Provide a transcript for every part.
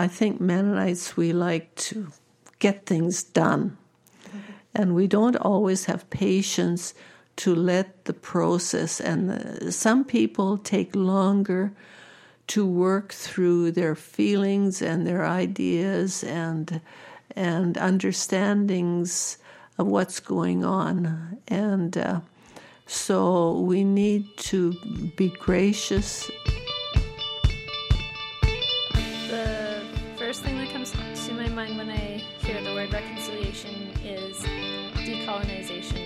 I think Mennonites, we like to get things done. And we don't always have patience to let the process, and the, some people take longer to work through their feelings and their ideas and and understandings of what's going on. And uh, so we need to be gracious. Word reconciliation is decolonization.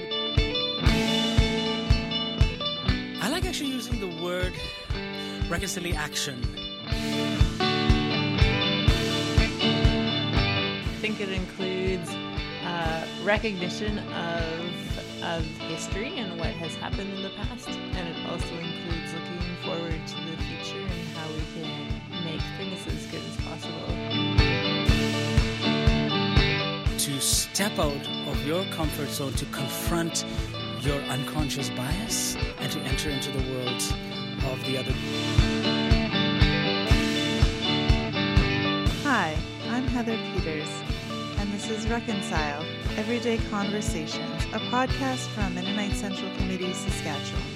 I like actually using the word reconciliation. I think it includes uh, recognition of of history and what has happened in the past, and it also includes looking forward to step out of your comfort zone to confront your unconscious bias and to enter into the world of the other. Hi, I'm Heather Peters, and this is Reconcile Everyday Conversations, a podcast from Mennonite Central Committee, Saskatchewan.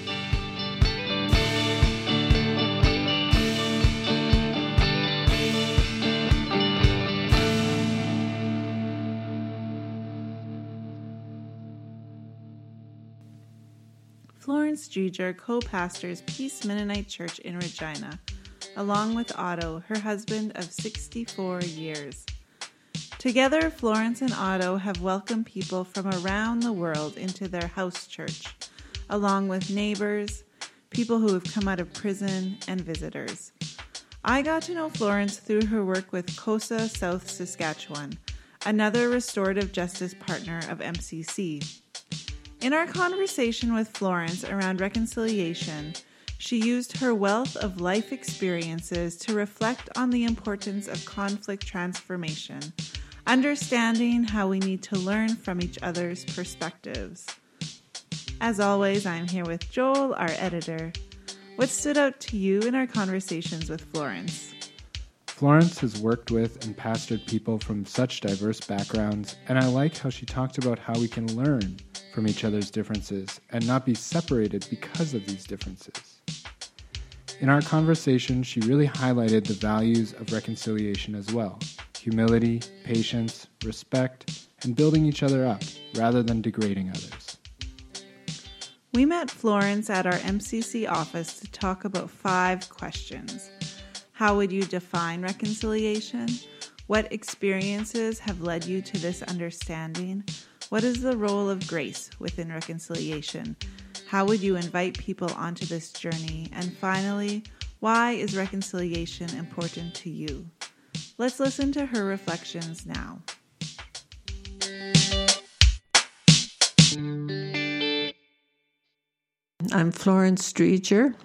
Florence Driedger co pastors Peace Mennonite Church in Regina, along with Otto, her husband of 64 years. Together, Florence and Otto have welcomed people from around the world into their house church, along with neighbors, people who have come out of prison, and visitors. I got to know Florence through her work with COSA South Saskatchewan, another restorative justice partner of MCC. In our conversation with Florence around reconciliation, she used her wealth of life experiences to reflect on the importance of conflict transformation, understanding how we need to learn from each other's perspectives. As always, I'm here with Joel, our editor. What stood out to you in our conversations with Florence? Florence has worked with and pastored people from such diverse backgrounds, and I like how she talked about how we can learn from each other's differences and not be separated because of these differences. In our conversation, she really highlighted the values of reconciliation as well humility, patience, respect, and building each other up rather than degrading others. We met Florence at our MCC office to talk about five questions. How would you define reconciliation? What experiences have led you to this understanding? What is the role of grace within reconciliation? How would you invite people onto this journey? And finally, why is reconciliation important to you? Let's listen to her reflections now. I'm Florence Driedger.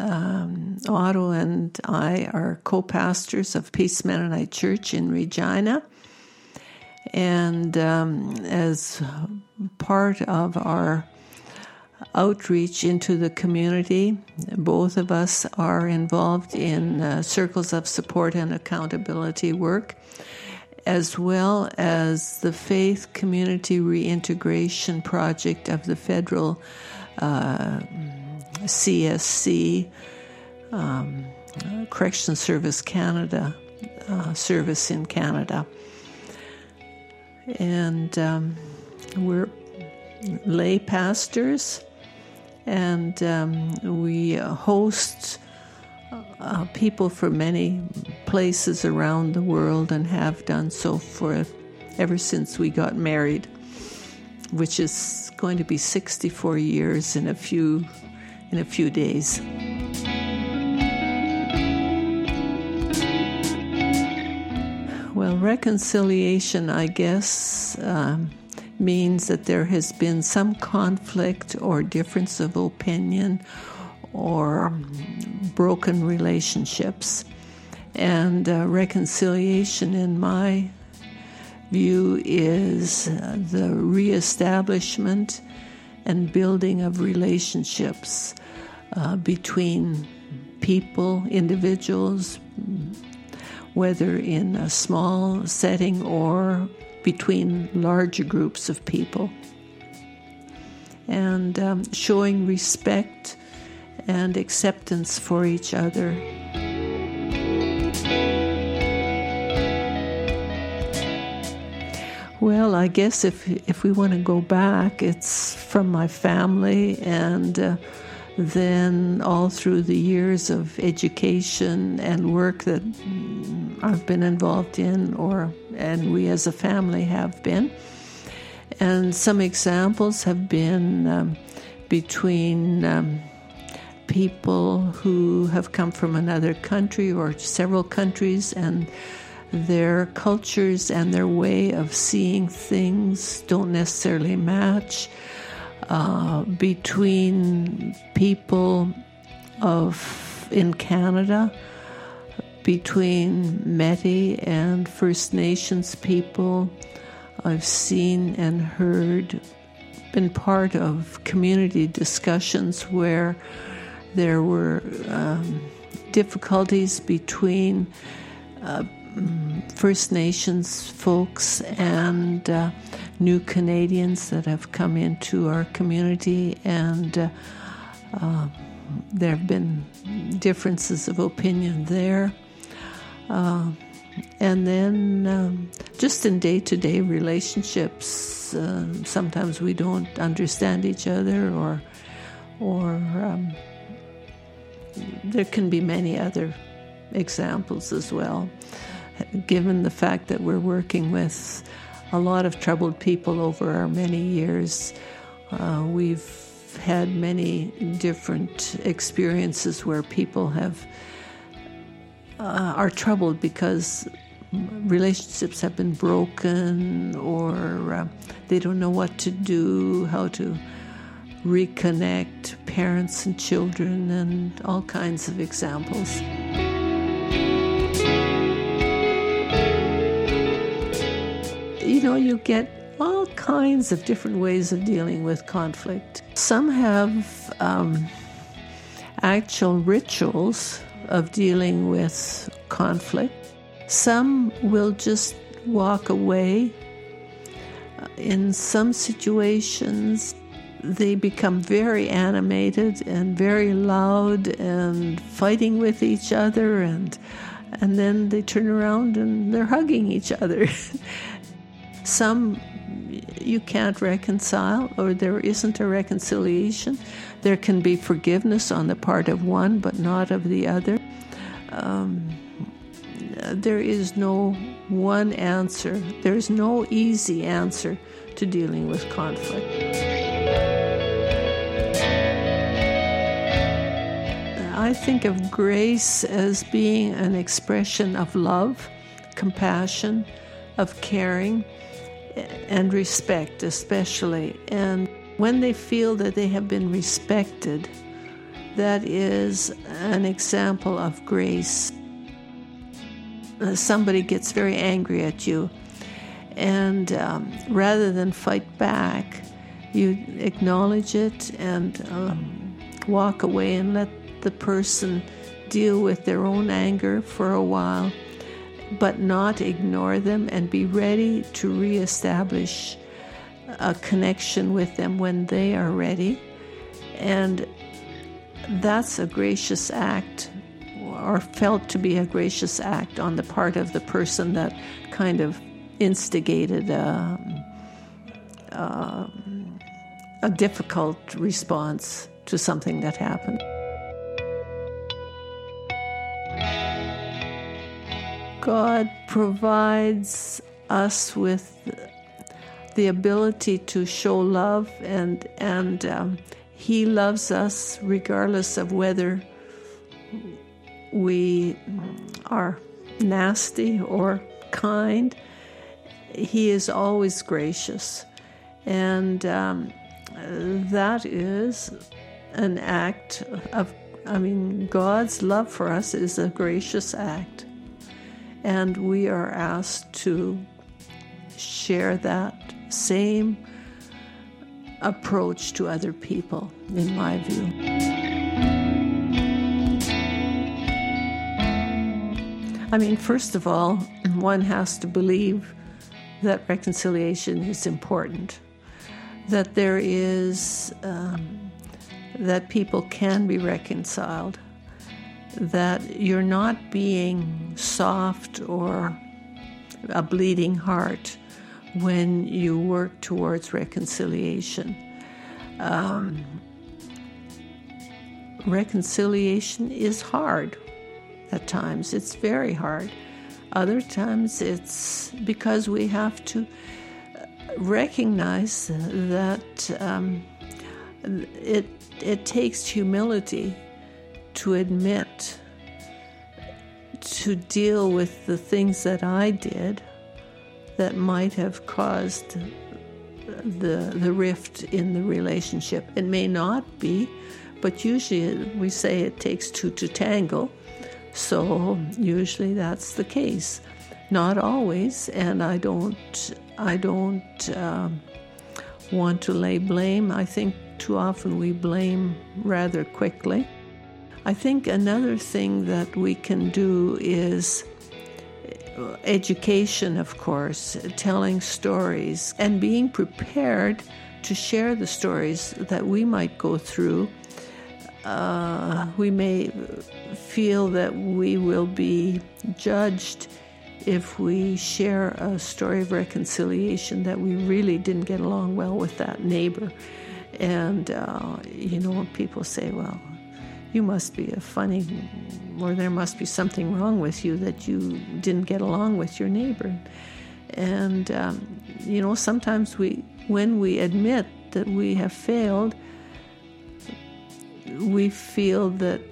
Um, Otto and I are co pastors of Peace Mennonite Church in Regina. And um, as part of our outreach into the community, both of us are involved in uh, circles of support and accountability work, as well as the Faith Community Reintegration Project of the Federal uh, CSC, um, Correction Service Canada, uh, service in Canada. And um, we're lay pastors, and um, we host uh, people from many places around the world and have done so for ever since we got married, which is going to be 64 years in a few in a few days. Well, reconciliation, I guess, um, means that there has been some conflict or difference of opinion or broken relationships. And uh, reconciliation, in my view, is uh, the reestablishment and building of relationships uh, between people, individuals, whether in a small setting or between larger groups of people. And um, showing respect and acceptance for each other. Well, I guess if if we want to go back, it's from my family and uh, then all through the years of education and work that I've been involved in, or and we as a family have been. And some examples have been um, between um, people who have come from another country or several countries and their cultures and their way of seeing things don't necessarily match uh, between people of in Canada, between Metis and First Nations people. I've seen and heard, been part of community discussions where there were um, difficulties between uh, First Nations folks and uh, new Canadians that have come into our community, and uh, uh, there have been differences of opinion there. Uh, and then um, just in day to day relationships, uh, sometimes we don't understand each other, or, or um, there can be many other examples as well given the fact that we're working with a lot of troubled people over our many years. Uh, we've had many different experiences where people have uh, are troubled because relationships have been broken or uh, they don't know what to do, how to reconnect parents and children, and all kinds of examples. You know, you get all kinds of different ways of dealing with conflict. Some have um, actual rituals of dealing with conflict. Some will just walk away. In some situations, they become very animated and very loud and fighting with each other and and then they turn around and they're hugging each other Some you can't reconcile, or there isn't a reconciliation. There can be forgiveness on the part of one, but not of the other. Um, there is no one answer, there's no easy answer to dealing with conflict. I think of grace as being an expression of love, compassion, of caring and respect, especially. And when they feel that they have been respected, that is an example of grace. Uh, somebody gets very angry at you, and um, rather than fight back, you acknowledge it and um, walk away and let the person deal with their own anger for a while but not ignore them and be ready to reestablish a connection with them when they are ready. And that's a gracious act, or felt to be a gracious act on the part of the person that kind of instigated a, a, a difficult response to something that happened. God provides us with the ability to show love, and and um, He loves us regardless of whether we are nasty or kind. He is always gracious, and um, that is an act of. I mean, God's love for us is a gracious act. And we are asked to share that same approach to other people, in my view. I mean, first of all, one has to believe that reconciliation is important, that there is, um, that people can be reconciled, that you're not being soft or a bleeding heart when you work towards reconciliation. Um, reconciliation is hard at times, it's very hard. Other times, it's because we have to recognize that um, it, it takes humility to admit to deal with the things that I did that might have caused the the rift in the relationship. It may not be, but usually we say it takes two to tangle. So usually that's the case. Not always, and I don't I don't um, want to lay blame. I think too often we blame rather quickly. I think another thing that we can do is education, of course, telling stories, and being prepared to share the stories that we might go through. Uh, we may feel that we will be judged if we share a story of reconciliation that we really didn't get along well with that neighbor. And, uh, you know, people say, well, you must be a funny, or there must be something wrong with you that you didn't get along with your neighbor. And, um, you know, sometimes we, when we admit that we have failed, we feel that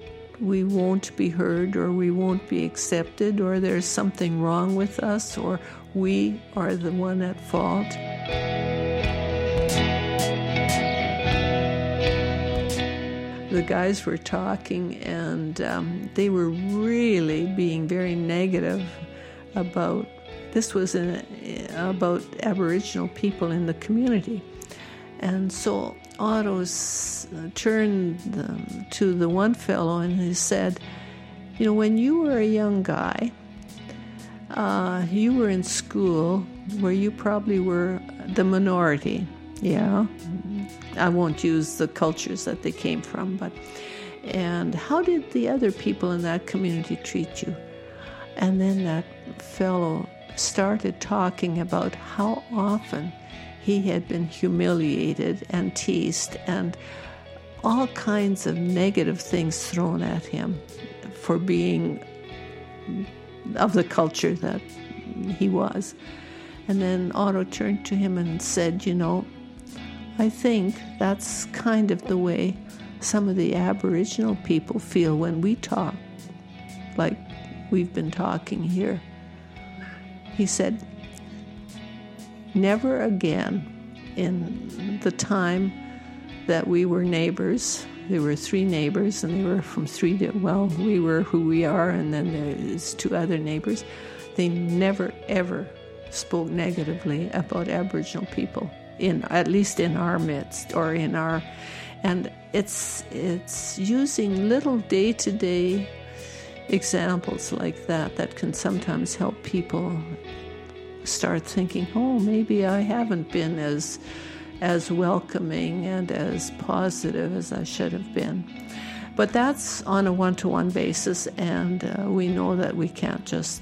we won't be heard or we won't be accepted or there's something wrong with us or we are the one at fault. The guys were talking, and um, they were really being very negative about this was about Aboriginal people in the community. And so Otto turned to the one fellow and he said, You know, when you were a young guy, uh, you were in school where you probably were the minority. Yeah, I won't use the cultures that they came from, but and how did the other people in that community treat you? And then that fellow started talking about how often he had been humiliated and teased and all kinds of negative things thrown at him for being of the culture that he was. And then Otto turned to him and said, You know, I think that's kind of the way some of the Aboriginal people feel when we talk, like we've been talking here. He said, Never again in the time that we were neighbors. There were three neighbors, and they were from three. well, we were who we are, and then there's two other neighbors. They never ever spoke negatively about Aboriginal people in at least in our midst or in our and it's it's using little day-to-day examples like that that can sometimes help people start thinking oh maybe i haven't been as as welcoming and as positive as i should have been. But that's on a one-to-one basis and uh, we know that we can't just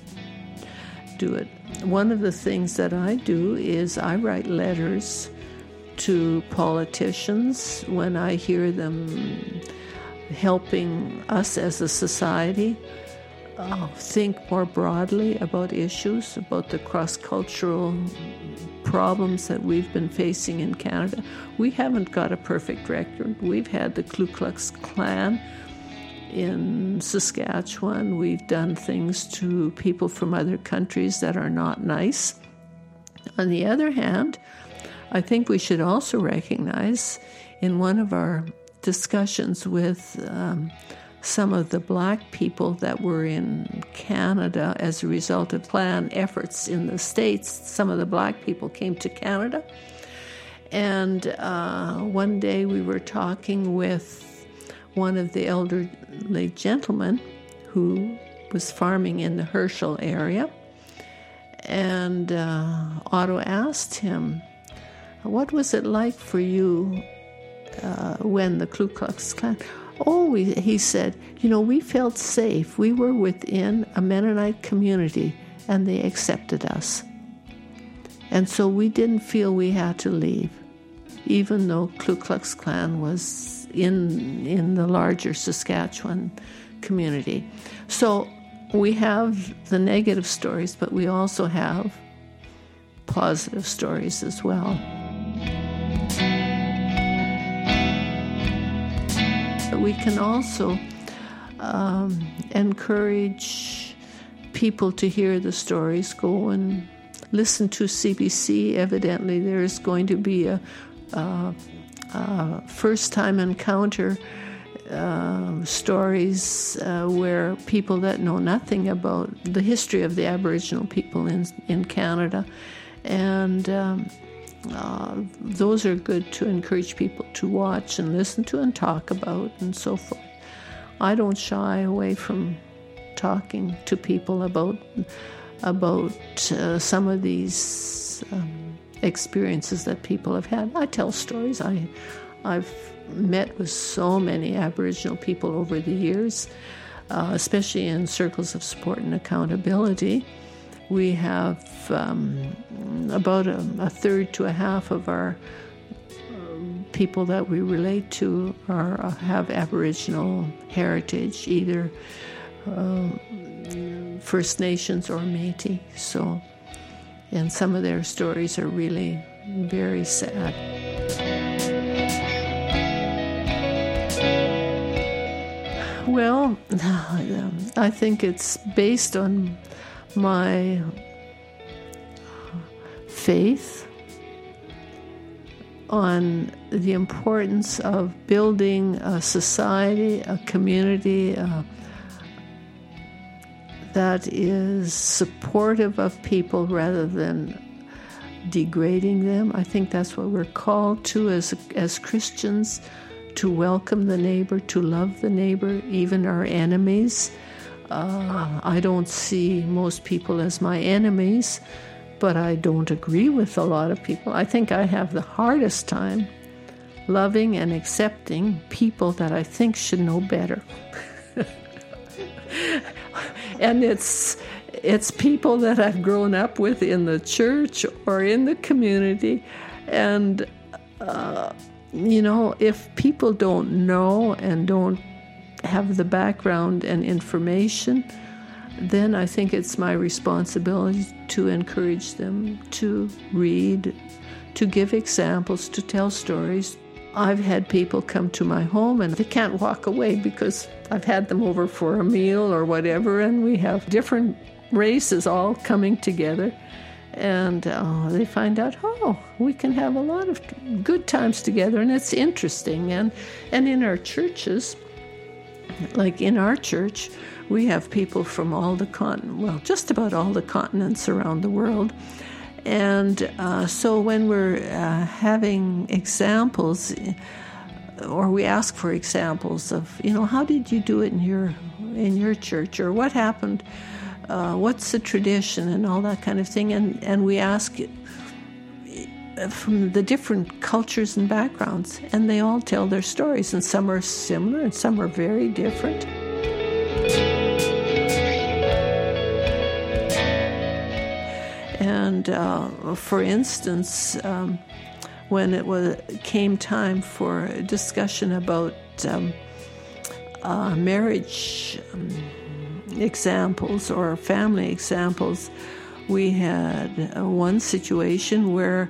do it one of the things that I do is I write letters to politicians when I hear them helping us as a society uh, think more broadly about issues, about the cross cultural problems that we've been facing in Canada. We haven't got a perfect record. We've had the Ku Klux Klan in Saskatchewan. We've done things to people from other countries that are not nice. On the other hand, I think we should also recognize in one of our discussions with um, some of the black people that were in Canada as a result of Klan efforts in the States, some of the black people came to Canada. And uh, one day we were talking with one of the elderly gentlemen who was farming in the Herschel area. And uh, Otto asked him, What was it like for you uh, when the Ku Klux Klan? Oh, we, he said, You know, we felt safe. We were within a Mennonite community and they accepted us. And so we didn't feel we had to leave, even though Ku Klux Klan was in, in the larger Saskatchewan community. So we have the negative stories, but we also have positive stories as well. We can also um, encourage people to hear the stories, go and listen to CBC. Evidently, there is going to be a, a, a first time encounter uh, stories uh, where people that know nothing about the history of the Aboriginal people in, in Canada. And um, uh, those are good to encourage people to watch and listen to and talk about and so forth. I don't shy away from talking to people about about uh, some of these um, experiences that people have had. I tell stories. I, I've met with so many Aboriginal people over the years, uh, especially in circles of support and accountability. We have um, about a, a, third to a half of our um, people that we relate to are uh, have Aboriginal heritage, either uh, First Nations or Métis. So, and some of their stories are really very sad. Well, I think it's based on my faith, on the importance of building a society, a community, that is supportive of people rather than degrading them. I think that's what we're called to as as Christians to welcome the neighbor, to love the neighbor, even our enemies. Uh, I don't see most people as my enemies, but I don't agree with a lot of people. I think I have the hardest time loving and accepting people that I think should know better. and it's it's people that I've grown up with in the church or in the community, and uh, you know, if people don't know and don't have the background and information, then I think it's my responsibility to encourage them to read, to give examples, to tell stories. I've had people come to my home and they can't walk away because I've had them over for a meal or whatever, and we have different races all coming together. And uh, they find out oh we can have a lot of good times together and it's interesting. And and in our churches like in our church we have people from all the continent well just about all the continents around the world and uh, so when we're uh, having examples or we ask for examples of you know how did you do it in your in your church? Or what happened? Uh, what's the tradition? And all that kind of thing. And, and we ask from the different cultures and backgrounds, and they all tell their stories, and some are similar and some are very different. And uh, for instance, um, when it was came time for discussion about um, uh, marriage. Um, examples or family examples, we had uh, one situation where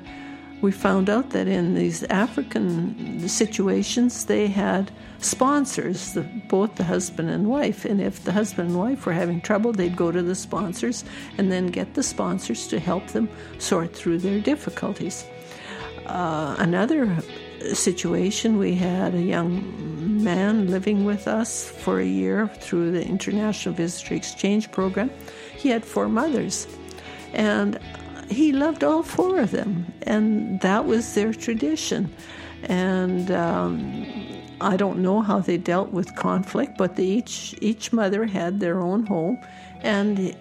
we found out that in these African situations, they had sponsors, the, both the husband and wife. And if the husband and wife were having trouble, they'd go to the sponsors and then get the sponsors to help them sort through their difficulties. Uh, another situation, we had a young man living with us for a year through the International Visitor Exchange Program. He had four mothers, and he loved all four of them, and that was their tradition. And um, I don't know how they dealt with conflict, but they each each mother had their own home, and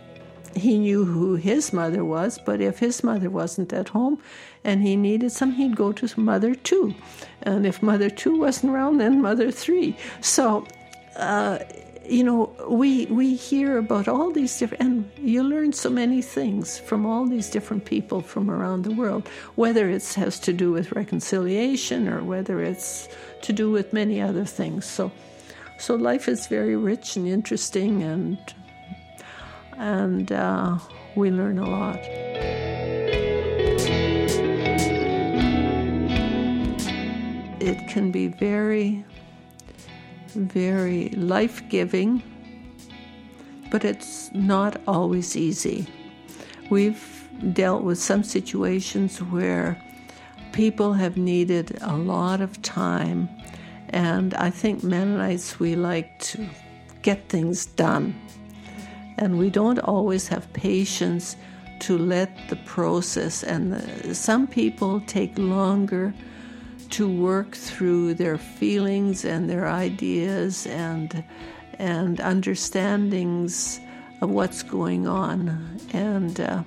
he knew who his mother was. But if his mother wasn't at home, and he needed some, he'd go to mother two, and if mother two wasn't around, then mother three. So. Uh, you know, we we hear about all these different, and you learn so many things from all these different people from around the world. Whether it has to do with reconciliation or whether it's to do with many other things. So, so life is very rich and interesting, and and uh, we learn a lot. It can be very very life giving, but it's not always easy. We've dealt with some situations where people have needed a lot of time, and I think Mennonites, we like to get things done. And we don't always have patience to let the process, and the, some people take longer to work through their feelings and their ideas and and understandings of what's going on and uh,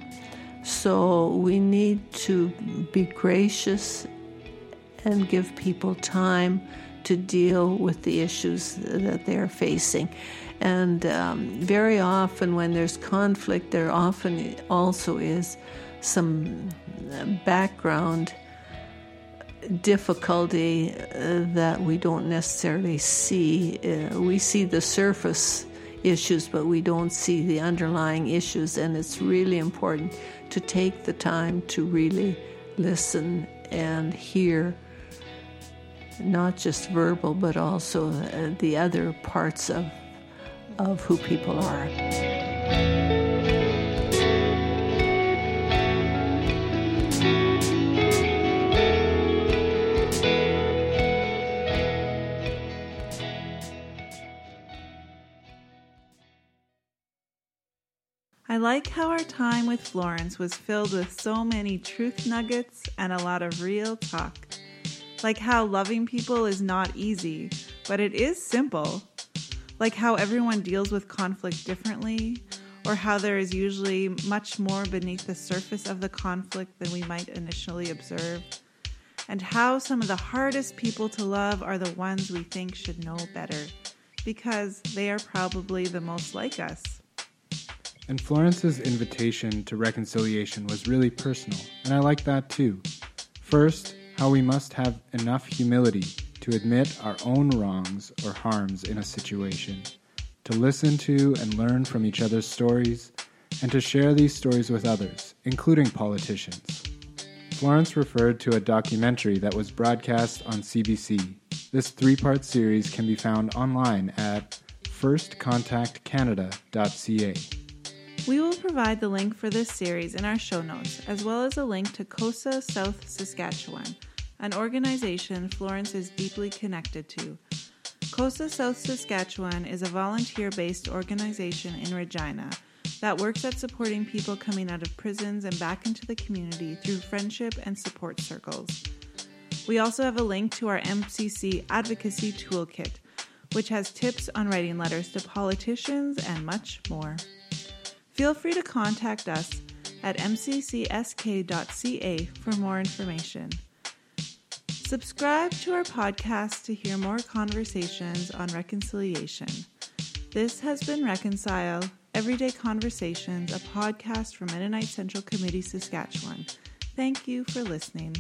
so we need to be gracious and give people time to deal with the issues that they're facing. And um, very often, when there's conflict, there often also is some background difficulty uh, that we don't necessarily see. Uh, we see the surface issues, but we don't see the underlying issues, and it's really important to take the time to really listen and hear not just verbal, but also uh, the other parts of, of who people are. I like how our time with Florence was filled with so many truth nuggets and a lot of real talk. Like how loving people is not easy, but it is simple. Like how everyone deals with conflict differently, or how there is usually much more beneath the surface of the conflict than we might initially observe. And how some of the hardest people to love are the ones we think should know better, because they are probably the most like us. And Florence's invitation to reconciliation was really personal, and I like that too. First, how we must have enough humility to admit our own wrongs or harms in a situation, to listen to and learn from each other's stories, and to share these stories with others, including politicians. Florence referred to a documentary that was broadcast on CBC. This three part series can be found online at firstcontactcanada.ca. We will provide the link for this series in our show notes, as well as a link to COSA South Saskatchewan, an organization Florence is deeply connected to. COSA South Saskatchewan is a volunteer based organization in Regina that works at supporting people coming out of prisons and back into the community through friendship and support circles. We also have a link to our MCC Advocacy Toolkit, which has tips on writing letters to politicians and much more. Feel free to contact us at mccsk.ca for more information. Subscribe to our podcast to hear more conversations on reconciliation. This has been Reconcile Everyday Conversations, a podcast from Mennonite Central Committee, Saskatchewan. Thank you for listening.